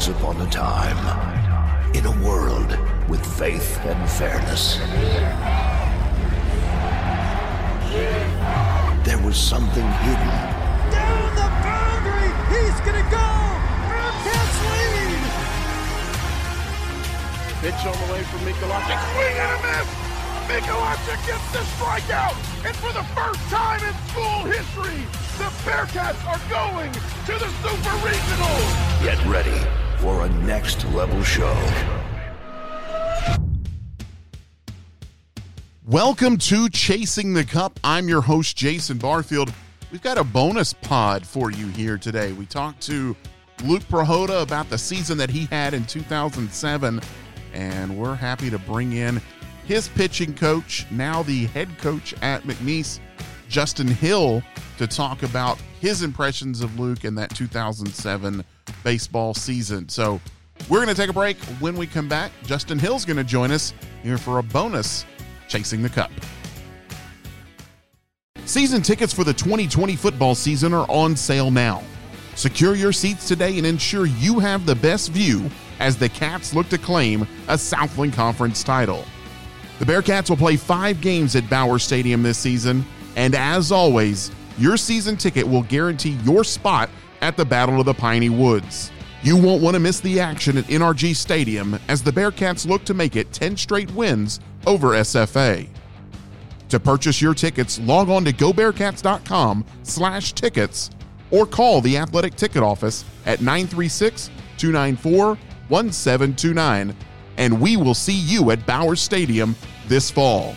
Once upon a time, in a world with faith and fairness, there was something hidden. Down the boundary! He's gonna go! Bearcats lead! Pitch on the way from Mikolasik. Swing and a miss! Mikolasik gets the strikeout! And for the first time in school history, the Bearcats are going to the Super Regional! Get ready for a next level show. Welcome to Chasing the Cup. I'm your host, Jason Barfield. We've got a bonus pod for you here today. We talked to Luke Prihoda about the season that he had in 2007, and we're happy to bring in his pitching coach, now the head coach at McNeese, Justin Hill, to talk about his impressions of Luke in that 2007 baseball season. So we're going to take a break. When we come back, Justin Hill's going to join us here for a bonus Chasing the Cup. Season tickets for the 2020 football season are on sale now. Secure your seats today and ensure you have the best view as the Cats look to claim a Southland Conference title. The Bearcats will play five games at Bowers Stadium this season, and as always, your season ticket will guarantee your spot at the Battle of the Piney Woods. You won't want to miss the action at NRG Stadium as the Bearcats look to make it 10 straight wins over SFA. To purchase your tickets, log on to gobearcats.com slash tickets or call the Athletic Ticket Office at 936-294-1729 and we will see you at Bowers Stadium this fall.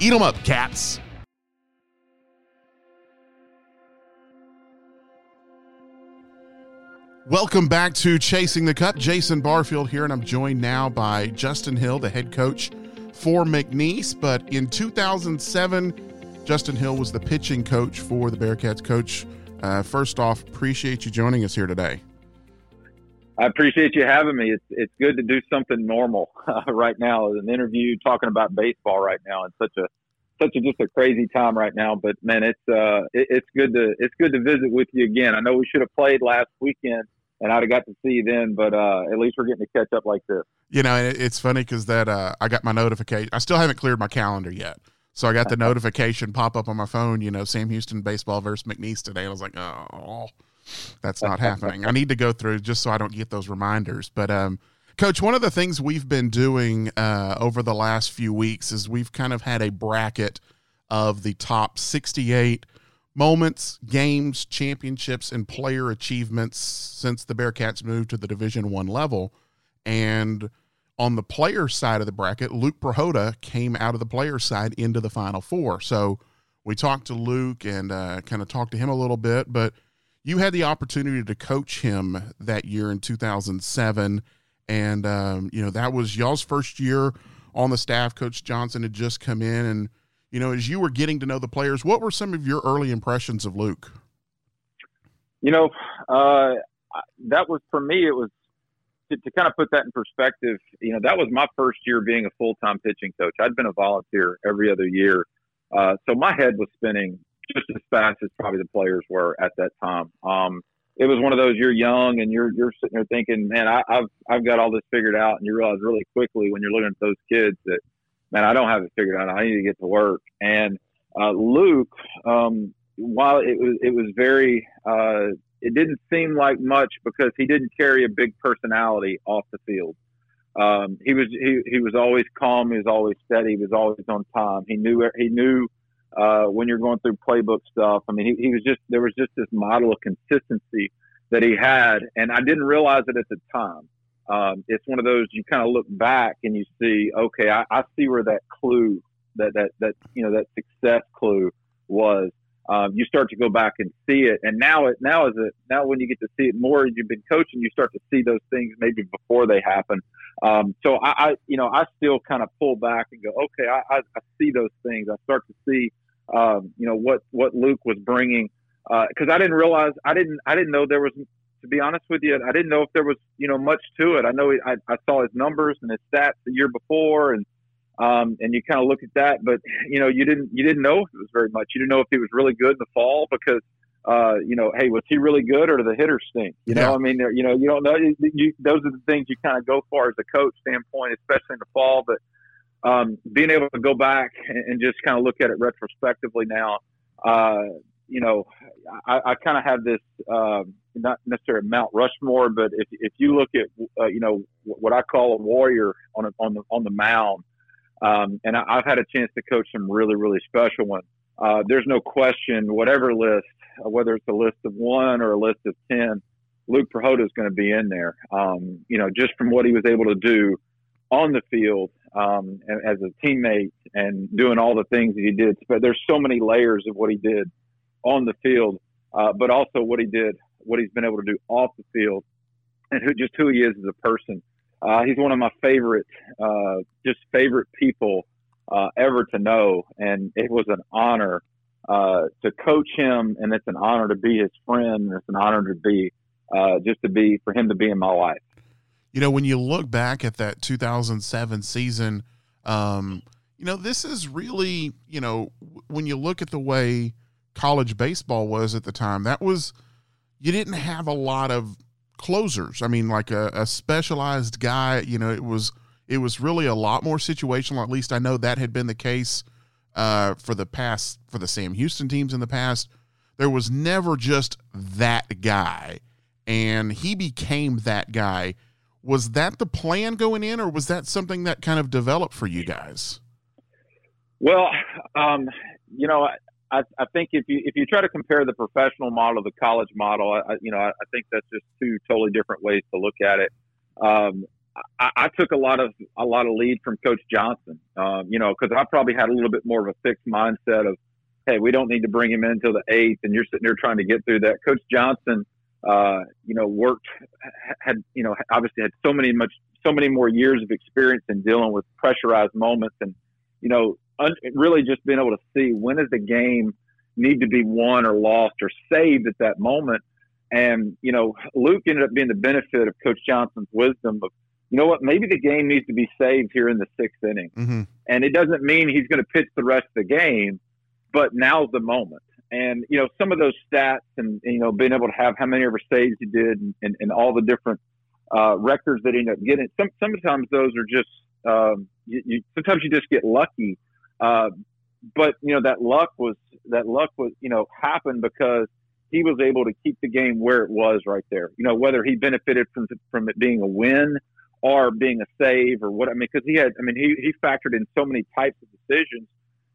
Eat 'em up, cats! Welcome back to Chasing the Cup. Jason Barfield here, and I'm joined now by Justin Hill, the head coach for McNeese. But in 2007, Justin Hill was the pitching coach for the Bearcats. Coach, uh, first off, appreciate you joining us here today. I appreciate you having me. It's it's good to do something normal uh, right now. An interview talking about baseball right now. It's such a such a just a crazy time right now. But man, it's uh it, it's good to it's good to visit with you again. I know we should have played last weekend, and I'd have got to see you then. But uh, at least we're getting to catch up like this. You know, it's funny because that uh, I got my notification. I still haven't cleared my calendar yet. So I got the notification pop up on my phone, you know, Sam Houston baseball versus McNeese today. And I was like, oh, that's not happening. I need to go through just so I don't get those reminders. But, um, Coach, one of the things we've been doing uh, over the last few weeks is we've kind of had a bracket of the top 68 moments, games, championships, and player achievements since the Bearcats moved to the Division One level. And on the player side of the bracket, Luke Prihoda came out of the player side into the Final Four. So we talked to Luke and uh, kind of talked to him a little bit, but you had the opportunity to coach him that year in 2007 and um, you know that was y'all's first year on the staff. Coach johnson had just come in and you know as you were getting to know the players what were some of your early impressions of luke? You know uh, that was for me it was to, to, kind of put that in perspective you know that was my first year being a full-time pitching coach. I'd been a volunteer every other year. Uh, so my head was spinning just as fast as probably the players were at that time. Um, it was one of those you're young and you're you're sitting there thinking, man, I, have I've got all this figured out, and you realize really quickly when you're looking at those kids that, man, I don't have it figured out. I need to get to work. And uh, Luke, um, while it was it was very, uh, it didn't seem like much because he didn't carry a big personality off the field. Um, he was he, he was always calm. He was always steady. He was always on time. He knew he knew uh, when you're going through playbook stuff. I mean, he, he was just there was just this model of consistency that he had, and I didn't realize it at the time. Um, it's one of those you kind of look back and you see, okay, I, I see where that clue, that that that you know that success clue was. Um, you start to go back and see it, and now it now is it now when you get to see it more, you've been coaching, you start to see those things maybe before they happen. Um, so I, I, you know, I still kind of pull back and go, okay, I, I, I see those things. I start to see um, you know what what Luke was bringing because uh, I didn't realize I didn't I didn't know there was to be honest with you I didn't know if there was you know much to it. I know he, I, I saw his numbers and his stats the year before and um, and you kind of look at that, but you know you didn't you didn't know if it was very much. You didn't know if he was really good in the fall because uh, you know, hey, was he really good or did the hitter stink? You know, Yeah. I mean, you know, you don't know. You, you, those are the things you kind of go for as a coach standpoint, especially in the fall. But um, being able to go back and, just kind of look at it retrospectively now, uh, you know, I, I kind of have this um, not necessarily Mount Rushmore, but if if you look at uh, you know what I call a warrior on a, on the on the mound, um, and I, I've had a chance to coach some really really special ones. Uh, there's no question, whatever list, uh, whether it's a list of one or a list of ten, Luke Prihoda is going to be in there. Um, you know, just from what he was able to do on the field um, as a teammate and doing all the things that he did. But there's so many layers of what he did on the field, uh, but also what he did, what he's been able to do off the field, and who just who he is as a person. Uh, he's one of my favorite, uh, just favorite people uh, ever to know, and it was an honor uh, to coach him, and it's an honor to be his friend, and it's an honor to be uh, just to be for him to be in my life. You know, when you look back at that 2007 season, um, you know, this is really, you know, when you look at the way college baseball was at the time, that was, you didn't have a lot of closers. I mean, like a, a specialized guy, you know, it was, it was really a lot more situational. At least I know that had been the case uh, for the past, for the Sam Houston teams in the past. There was never just that guy, and he became that guy was that the plan going in or was that something that kind of developed for you guys Well, um, you know, I, I think if you if you try to compare the professional model to the college model, I, you know, I, think that's just two totally different ways to look at it. Um, I, I took a lot of a lot of lead from Coach Johnson, um, you know, because I probably had a little bit more of a fixed mindset of, hey, we don't need to bring him in until the eighth, and you're sitting there trying to get through that. Coach Johnson, uh, you know, worked had you know obviously had so many much so many more years of experience in dealing with pressurized moments and you know un- really just being able to see when does the game need to be won or lost or saved at that moment. And, you know, Luke ended up being the benefit of Coach Johnson's wisdom of, you know what, maybe the game needs to be saved here in the sixth inning. mm-hmm. And it doesn't mean he's going to pitch the rest of the game, but now's the moment. And, you know, some of those stats and, you know, being able to have how many of ever saves he did and, and, and all the different uh, records that he ended up getting, some, sometimes those are just, um, you, you, sometimes you just get lucky. Uh, but you know that luck was that luck was you know happened because he was able to keep the game where it was right there. You know whether he benefited from from it being a win or being a save or what I mean because he had I mean he he factored in so many types of decisions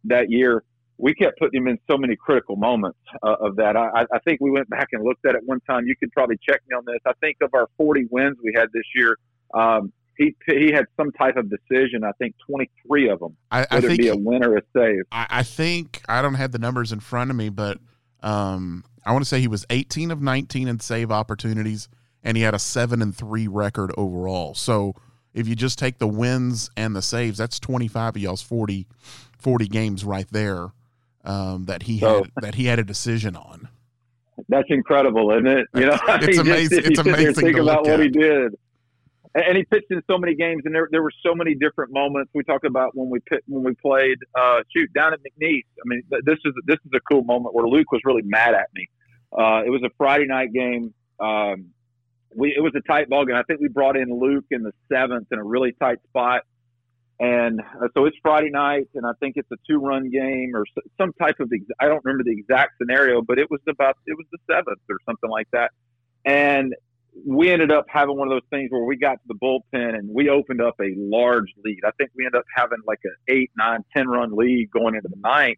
that year. We kept putting him in so many critical moments uh, of that. I, I think we went back and looked at it one time. You could probably check me on this. I think of our 40 wins we had this year, um, he he had some type of decision. I think 23 of them, I, I think be a win or a save. I, I think I don't have the numbers in front of me, but um, I want to say he was 18 of 19 in save opportunities, and he had a seven and three record overall. So if you just take the wins and the saves, that's 25 of y'all's 40, 40 games right there um, that he So- had that he had a decision on. That's incredible, isn't it? You know, It's just amazing- if it's amazing think about what he did, and, and he pitched in so many games, and there there were so many different moments. We talked about when we pit, when we played uh, shoot down at McNeese. I mean, this is this is a cool moment where Luke was really mad at me. Uh, it was a Friday night game. Um, we it was a tight ball game. I think we brought in Luke in the seventh in a really tight spot. And uh, so it's Friday night, and I think it's a two-run game or some type of. Ex- I don't remember the exact scenario, but it was about it was the seventh or something like that. And we ended up having one of those things where we got to the bullpen and we opened up a large lead. I think we ended up having like an eight, nine, ten run lead going into the ninth.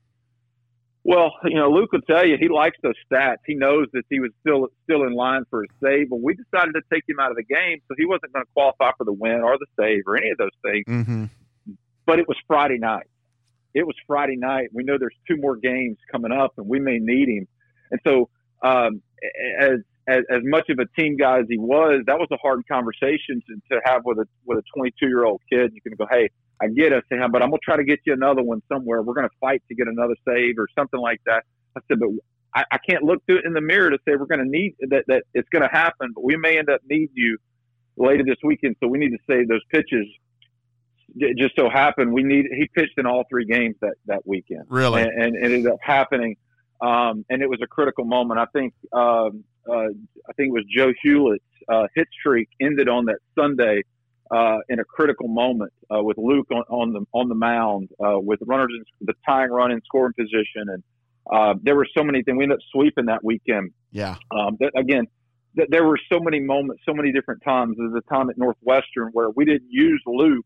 Well, you know, Luke will tell you he likes those stats. He knows that he was still still in line for a save, but we decided to take him out of the game, so he wasn't going to qualify for the win or the save or any of those things Mm-hmm. But it was Friday night. It was Friday night. We know there's two more games coming up, and we may need him. And so, um, as, as as much of a team guy as he was, that was a hard conversation to, to have with a with a 22 year old kid. You can go, hey, I get it, Sam, but I'm gonna try to get you another one somewhere. We're gonna fight to get another save or something like that. I said, but I, I can't look to it in the mirror to say we're gonna need that that it's gonna happen, but we may end up needing you later this weekend. So we need to save those pitches it just so happened we need he pitched in all three games that that weekend Really? and, and it ended up happening um, and it was a critical moment. I think um, uh, I think it was Joe Hewlett's uh, hit streak ended on that Sunday uh, in a critical moment uh, with Luke on, on, the on the mound uh, with runners in the tying run in scoring position, and uh, there were so many things. We ended up sweeping that weekend. Yeah. Um, that, again, there were so many moments, so many different times. There's a time at Northwestern where we didn't use Luke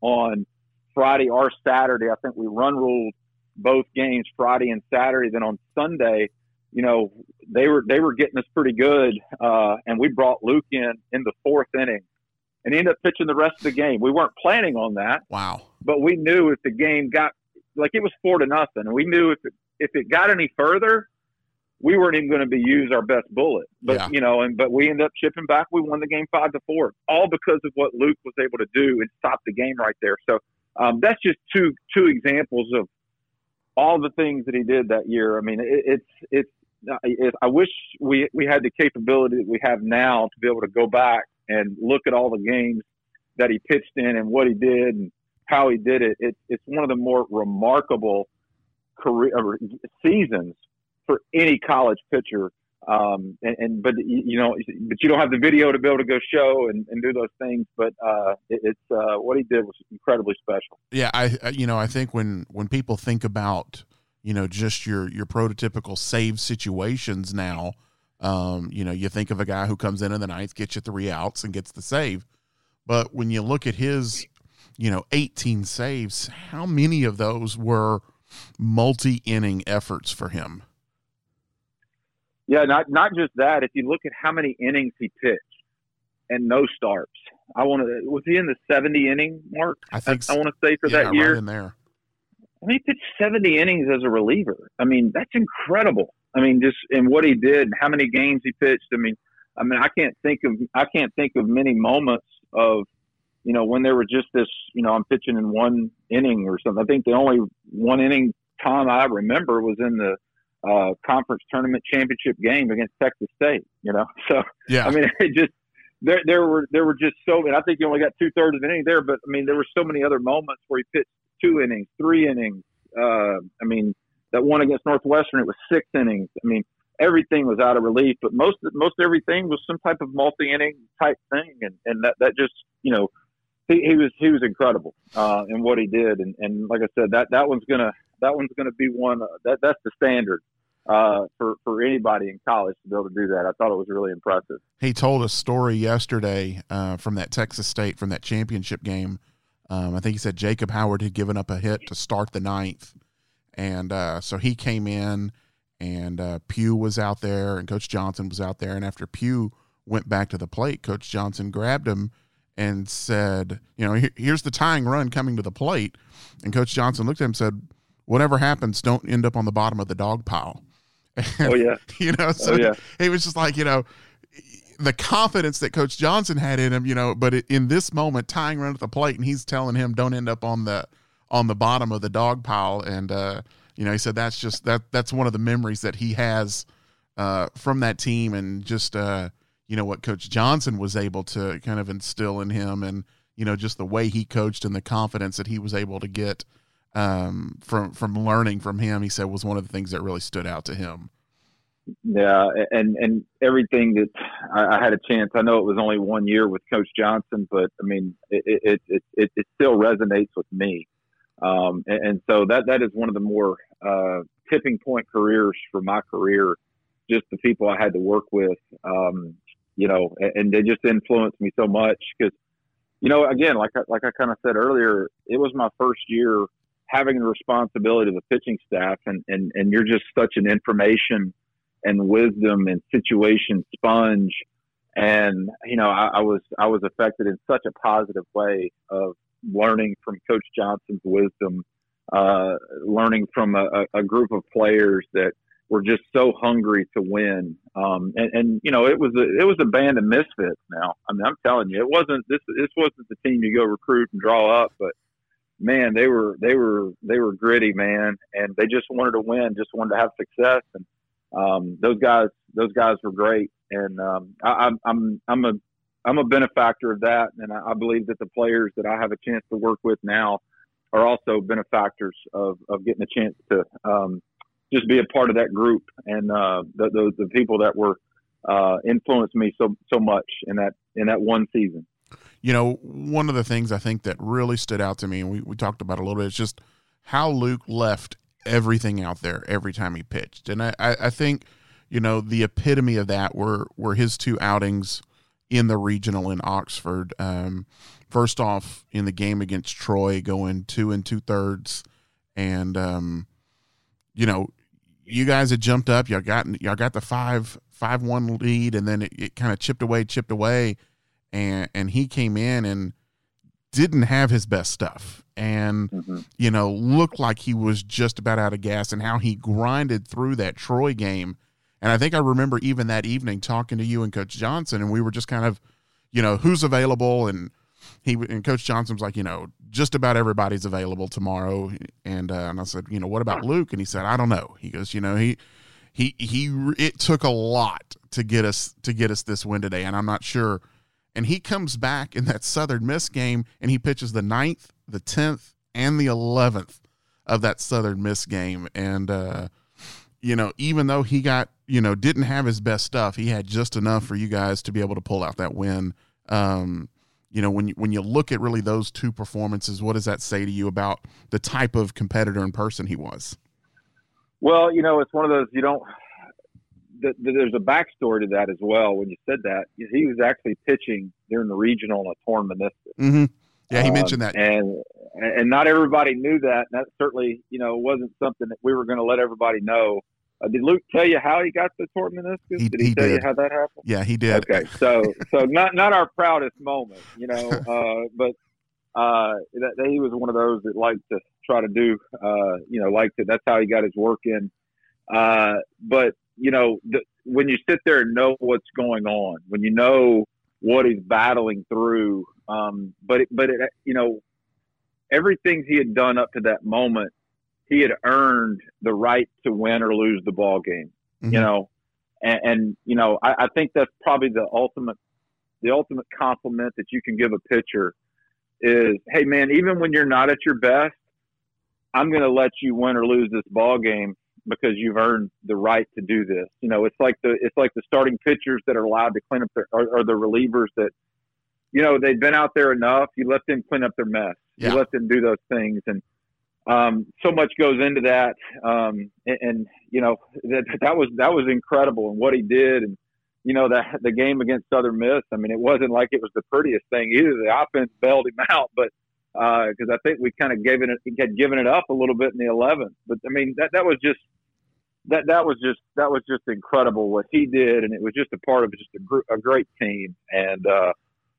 on Friday or Saturday. I think we run ruled both games Friday and Saturday. Then on Sunday, you know, they were they were getting us pretty good, uh, and we brought Luke in in the fourth inning and he ended up pitching the rest of the game. We weren't planning on that. Wow. But we knew if the game got like it was four to nothing, and we knew if it, if it got any further, we weren't even going to be use our best bullet. But Yeah. you know, and but we ended up chipping back. We won the game five to four, all because of what Luke was able to do and stop the game right there. So um, that's just two two examples of all the things that he did that year. I mean, it, it's it's. It, I wish we we had the capability that we have now to be able to go back and look at all the games that he pitched in and what he did and how he did it. It's it's one of the more remarkable career seasons for any college pitcher. Um, and, and but you know, but you don't have the video to be able to go show and, and do those things. But uh, it, it's uh, what he did was incredibly special. Yeah, I I- you know I think when when people think about you know just your your prototypical save situations now, um, you know you think of a guy who comes in in the ninth, gets you three outs, and gets the save. But when you look at his, you know, 18 saves, how many of those were multi inning efforts for him? Yeah, not not just that. If you look at how many innings he pitched and no starts, I want to. Was he in the seventy inning mark? I think I, want to say for yeah, that year. right in there. I mean, he pitched seventy innings as a reliever. I mean, that's incredible. I mean, just in what he did, and how many games he pitched. I mean, I mean, I can't think of I can't think of many moments of you know when there were just this. You know, I'm pitching in one inning or something. I think the only one inning time I remember was in the uh, conference tournament championship game against Texas State. You know, so Yeah, I mean, it just there there were there were just so many. I think he only got two thirds of an inning there, but I mean, there were so many other moments where he pitched two innings, three innings. Uh, I mean, that one against Northwestern, it was six innings. I mean, everything was out of relief, but most most everything was some type of multi inning type thing, and and that that just you know. He, he was he was incredible uh, in what he did, and, and like I said, that that one's gonna that one's gonna be one uh, that that's the standard uh, for for anybody in college to be able to do that. I thought it was really impressive. he told a story yesterday uh, from that Texas State from that championship game. Um, I think he said Jacob Howard had given up a hit to start the ninth, and uh, so he came in, and uh, Pugh was out there, and Coach Johnson was out there, and after Pugh went back to the plate, Coach Johnson grabbed him and said, "You know, here's the tying run coming to the plate," and Coach Johnson looked at him and said, "Whatever happens, don't end up on the bottom of the dog pile." Oh yeah, you know, so Oh, yeah. he was just like, you know, the confidence that Coach Johnson had in him, you know, but it, in this moment, tying run at the plate, and he's telling him, "Don't end up on the on the bottom of the dog pile." And uh, you know, he said that's just that that's one of the memories that he has uh, from that team, and just uh, you know what Coach Johnson was able to kind of instill in him, and you know, just the way he coached and the confidence that he was able to get um, from from learning from him. He said was one of the things that really stood out to him. yeah, and and everything that I, I had a chance. I know it was only one year with Coach Johnson, but I mean, it it it, it, still resonates with me. Um, and, and so that that is one of the more uh, tipping point careers for my career. Just the people I had to work with, um, you know, and, and they just influenced me so much because, you know, again, like I, like I kind of said earlier, it was my first year having the responsibility of the pitching staff, and and and you're just such an information and wisdom and situation sponge. And you know, I, I was I was affected in such a positive way of learning from Coach Johnson's wisdom, uh, learning from a, a group of players that were just so hungry to win. Um, and, and you know, it was a it was a band of misfits. Now, I mean, I'm telling you, it wasn't this this wasn't the team you go recruit and draw up, but man, they were they were they were gritty, man, and they just wanted to win, just wanted to have success, and um, those guys those guys were great, and um, I, I'm I'm I'm a I'm a benefactor of that, and I, I believe that the players that I have a chance to work with now are also benefactors of, of getting a chance to um, just be a part of that group and uh, the, the, the people that were uh, influenced me so so much in that in that one season. You know, one of the things I think that really stood out to me, and we, we talked about a little bit, is just how Luke left everything out there every time he pitched. And I, I think, you know, the epitome of that were were his two outings in the regional in Oxford. Um, first off, in the game against Troy, going two and two thirds, and um, you know, you guys had jumped up. Y'all got y'all got the five five one lead, and then it, it kind of chipped away, chipped away, and and he came in and didn't have his best stuff. And mm-hmm. you know looked like he was just about out of gas and how he grinded through that Troy game. And I think I remember even that evening talking to you and coach Johnson and we were just kind of you know who's available? And he and coach Johnson was like you know just about everybody's available tomorrow. And uh, and I said you know what about Luke? And he said I don't know. He goes you know he he he it took a lot to get us to get us this win today. And I'm not sure and he comes back in that Southern Miss game and he pitches the ninth, the 10th, and the 11th of that Southern Miss game. And, uh, you know, even though he got, you know, didn't have his best stuff, he had just enough for you guys to be able to pull out that win. Um, you know, when you, when you look at really those two performances, what does that say to you about the type of competitor and person he was? Well, you know, it's one of those you don't the, the, there's a backstory to that as well. When you said that, he was actually pitching during the regional on a torn meniscus. Mm-hmm. Yeah, he um, mentioned that, and and not everybody knew that. And that certainly, you know, wasn't something that we were going to let everybody know. Uh, did Luke tell you how he got the torn meniscus? He, did he, he tell did. you how that happened? Yeah, he did. Okay, so so not not our proudest moment, you know, uh, but uh, that, that he was one of those that liked to try to do, uh, you know, like to. That's how he got his work in. Uh, but you know, the, when you sit there and know what's going on, when you know what he's battling through, um, but it, but it, you know, everything he had done up to that moment, he had earned the right to win or lose the ball game. Mm-hmm. You know, and, and you know, I, I think that's probably the ultimate, the ultimate compliment that you can give a pitcher is, hey man, even when you're not at your best, I'm going to let you win or lose this ball game because you've earned the right to do this. You know, it's like the it's like the starting pitchers that are allowed to clean up their or, or the relievers that you know they've been out there enough. You let them clean up their mess. Yeah. You let them do those things, and um, so much goes into that. Um, and, and, you know that that was that was incredible, and what he did, and you know that the game against Southern Miss. I mean, it wasn't like it was the prettiest thing either. The offense bailed him out, but because uh, I think we kind of gave it had given it up a little bit in the 11th. But I mean that that was just that that was just that was just incredible what he did, and it was just a part of just a, gr- a great team. And uh,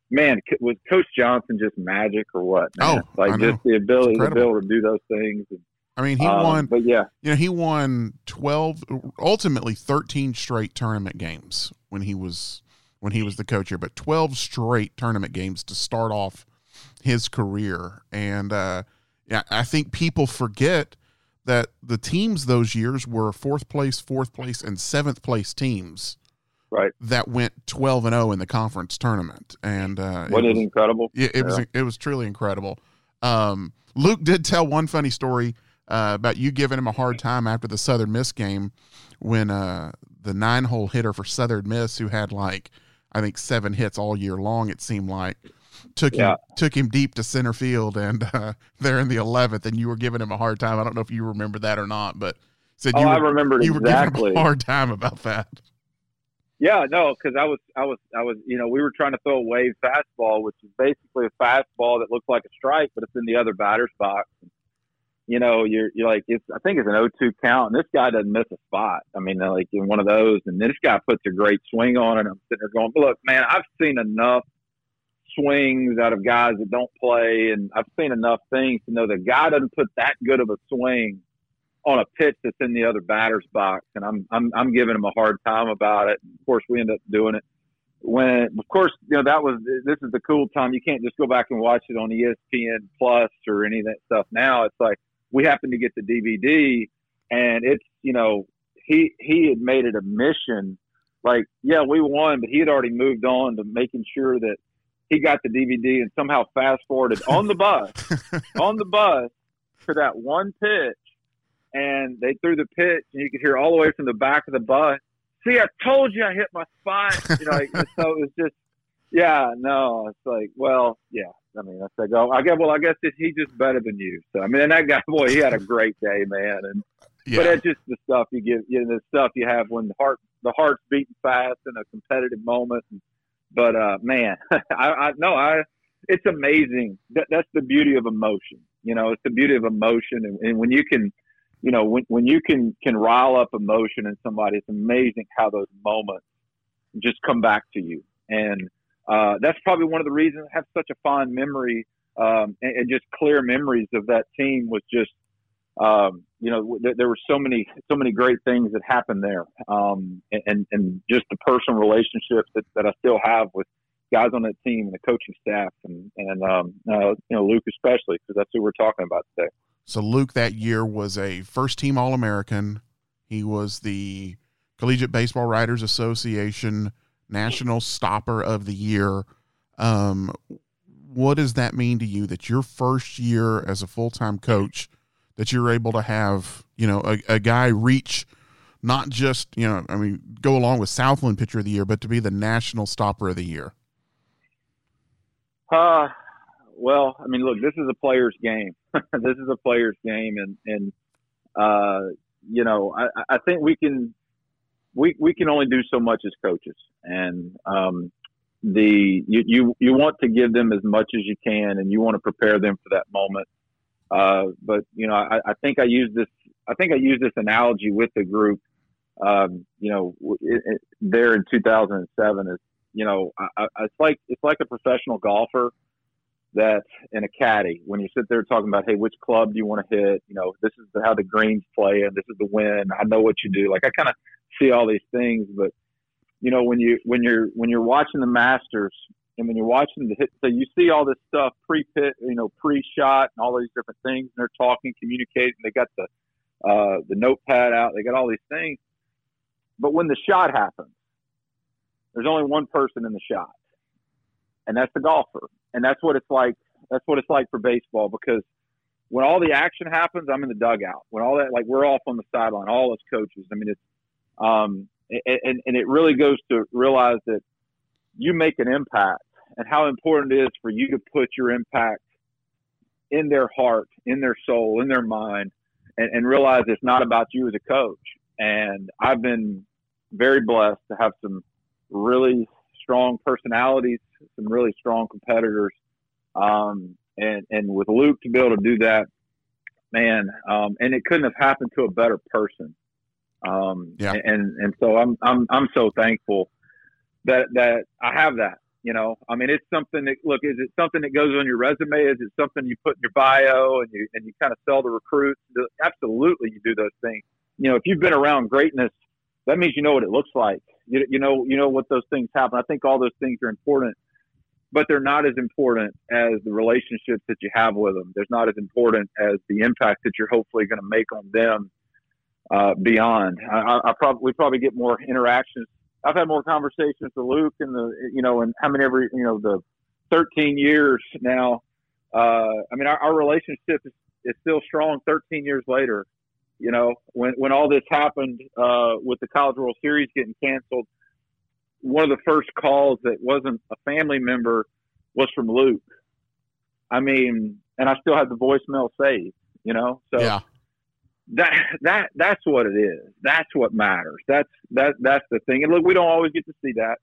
man, was Coach Johnson just magic or what? Man? Oh, like just the ability to be able to do those things. And, I mean, he um, won. But yeah, you know, he won twelve, ultimately thirteen straight tournament games when he was when he was the coach here, but twelve straight tournament games to start off his career. And uh, yeah, I think people forget that the teams those years were fourth place, fourth place, and seventh place teams. Right. That went twelve and zero oh in the conference tournament, and uh, wasn't it, was, incredible? Yeah, it yeah. was. It was truly incredible. Um, Luke did tell one funny story uh, about you giving him a hard time after the Southern Miss game when uh, the nine hole hitter for Southern Miss, who had like I think seven hits all year long, it seemed like, took yeah. him took him deep to center field, and uh, there in the eleventh, and you were giving him a hard time. I don't know if you remember that or not, but said oh, you were, I remembered you exactly. were giving him a hard time about that. Yeah, no, because I was, I was, I was, you know, we were trying to throw a wave fastball, which is basically a fastball that looks like a strike, but it's in the other batter's box. You know, you're, you're like, it's, I think it's an 0-2 count, and this guy doesn't miss a spot. I mean, like in one of those, and this guy puts a great swing on it. I'm sitting there going, look, man, I've seen enough swings out of guys that don't play, and I've seen enough things to know the guy doesn't put that good of a swing on a pitch that's in the other batter's box, and I'm I'm I'm giving him a hard time about it. Of course, we end up doing it when, of course, you know that was this is the cool time. You can't just go back and watch it on ESPN Plus or any of that stuff. Now it's like we happen to get the DVD, and it's you know he he had made it a mission. Like, yeah, we won, but he had already moved on to making sure that he got the DVD and somehow fast forwarded on the bus, on the bus to that one pitch. and they threw the pitch, and you could hear all the way from the back of the bus. See, I told you I hit my spot. You know, like, so it was just, yeah, no, it's like, well, yeah. I mean, I said, go. I guess, well, I guess he's just better than you. So, I mean, and that guy, boy, he had a great day, man. And Yeah. but it's just the stuff you get, you know, the stuff you have when the heart, the heart's beating fast in a competitive moment. But uh, man, I, I no, I, it's amazing. That, that's the beauty of emotion. You know, it's the beauty of emotion, and, and when you can, you know, when when you can can rile up emotion in somebody, it's amazing how those moments just come back to you. And uh, that's probably one of the reasons I have such a fond memory um, and, and just clear memories of that team was just um, you know, th- there were so many, so many great things that happened there, um, and and just the personal relationships that, that I still have with guys on that team and the coaching staff, and and um, uh, you know Luke especially because that's who we're talking about today. So Luke that year was a first team All American. He was the Collegiate Baseball Writers Association National Stopper of the Year. Um, what does that mean to you that your first year as a full time coach that you're able to have, you know, a, a guy reach not just, you know, I mean, go along with Southland Pitcher of the Year, but to be the National Stopper of the Year? Uh, well, I mean, look, this is a player's game. this is a player's game, and and uh, you know, I, I think we can we we can only do so much as coaches, and um, the you, you you want to give them as much as you can, and you want to prepare them for that moment. Uh, but you know, I, I think I use this. I think I use this analogy with the group. Um, you know, it, it, there in 2007 is you know, I, I, it's like it's like a professional golfer that in a caddy when you sit there talking about, hey, which club do you want to hit? You know, this is how the greens play, and this is the wind. I know what you do. Like I kind of see all these things, but you know, when you when you're when you're watching the Masters and when you're watching the hit, so you see all this stuff pre-pit, you know, pre-shot, and all these different things, and they're talking, communicating. They got the uh, the notepad out. They got all these things, but when the shot happens there's only one person in the shot, and that's the golfer. And that's what it's like. That's what it's like for baseball because when all the action happens, I'm in the dugout. When all that, like, we're off on the sideline, all us coaches. I mean, it's, um, and, and it really goes to realize that you make an impact and how important it is for you to put your impact in their heart, in their soul, in their mind, and, and realize it's not about you as a coach. And I've been very blessed to have some really strong personalities, some really strong competitors. Um, and, and with Luke to be able to do that, man, um, and it couldn't have happened to a better person. Um, Yeah. and, and so I'm, I'm, I'm so thankful that, that I have that, you know, I mean, it's something that, look, is it something that goes on your resume? Is it something you put in your bio and you, and you kind of sell to recruits? Absolutely. You do those things. You know, if you've been around greatness, that means you know what it looks like. You, you know, you know what those things happen. I think all those things are important, but they're not as important as the relationships that you have with them. They're not as important as the impact that you're hopefully going to make on them uh, beyond. I, I probably we probably get more interactions. I've had more conversations with Luke and the you know and how many every you know the 13 years now. Uh, I mean, our, our relationship is, is still strong 13 years later you know, when when all this happened uh, with the College World Series getting canceled, one of the first calls that wasn't a family member was from Luke. I mean, and I still have the voicemail saved. You know, so yeah. That that that's what it is. That's what matters. That's that that's the thing. And look, we don't always get to see that.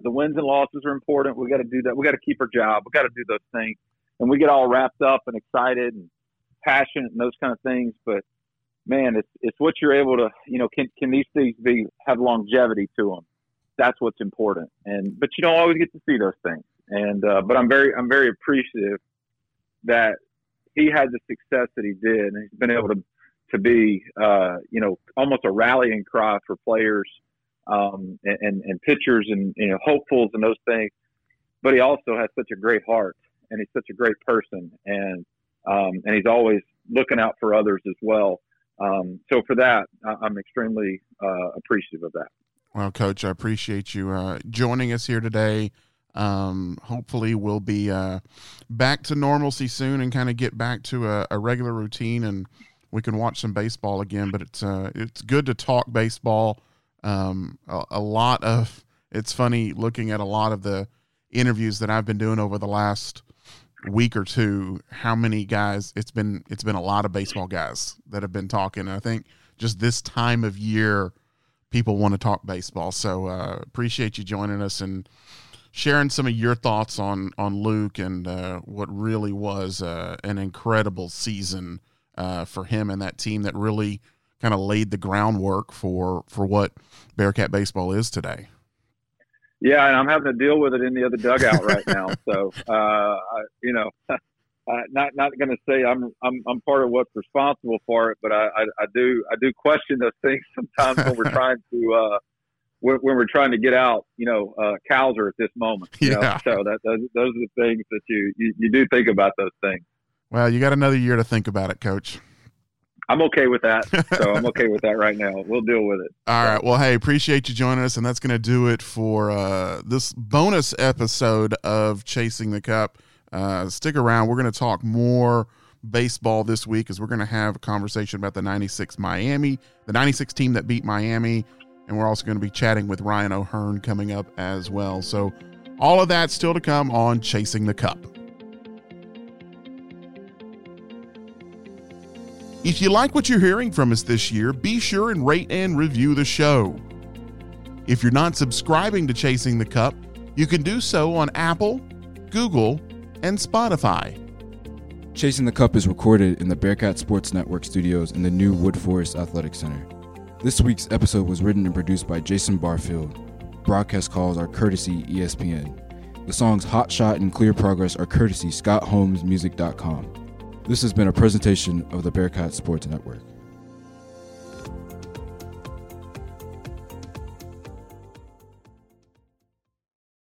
The wins and losses are important. We got to do that. We got to keep our job. We got to do those things, and we get all wrapped up and excited and passionate and those kind of things, but man, it's it's what you're able to, you know, can can these things be have longevity to them? That's what's important. And but you don't always get to see those things. And uh, but I'm very I'm very appreciative that he had the success that he did, and he's been able to to be, uh, you know, almost a rallying cry for players um, and, and pitchers and you know hopefuls and those things. But he also has such a great heart, and he's such a great person, and um, and he's always looking out for others as well. Um, so for that, I'm extremely uh, appreciative of that. Well, Coach, I appreciate you uh, joining us here today. Um, hopefully, we'll be uh, back to normalcy soon and kind of get back to a, a, regular routine. And we can watch some baseball again. But it's uh, it's good to talk baseball. Um, a, a lot of it's funny looking at a lot of the interviews that I've been doing over the last week or two. How many guys? It's been it's been a lot of baseball guys that have been talking. I think just this time of year, people want to talk baseball. So uh, appreciate you joining us and sharing some of your thoughts on on Luke and uh, what really was uh, an incredible season uh, for him and that team that really kind of laid the groundwork for for what Bearcat baseball is today. Yeah, and I'm having to deal with it in the other dugout right now. So, uh, I, you know, uh, not not going to say I'm I'm I'm part of what's responsible for it, but I, I, I do I do question those things sometimes when we're trying to uh, when, when we're trying to get out, you know, uh, Cowser at this moment. You Yeah. Know? So that those, those are the things that you, you you do think about those things. Well, you got another year to think about it, Coach. I'm okay with that. So I'm okay with that right now. We'll deal with it. All right. Well, hey, appreciate you joining us, and that's going to do it for uh, this bonus episode of Chasing the Cup. Uh, stick around. We're going to talk more baseball this week as we're going to have a conversation about the 96 Miami, the 96 team that beat Miami, and we're also going to be chatting with Ryan O'Hearn coming up as well. So, all of that still to come on Chasing the Cup. If you like what you're hearing from us this year, be sure and rate and review the show. If you're not subscribing to Chasing the Cup, you can do so on Apple, Google, and Spotify. Chasing the Cup is recorded in the Bearcat Sports Network studios in the new Wood Forest Athletic Center. This week's episode was written and produced by Jason Barfield. Broadcast calls are courtesy ESPN. The songs Hot Shot and Clear Progress are courtesy ScottHolmesMusic.com. This has been a presentation of the Bearcat Sports Network.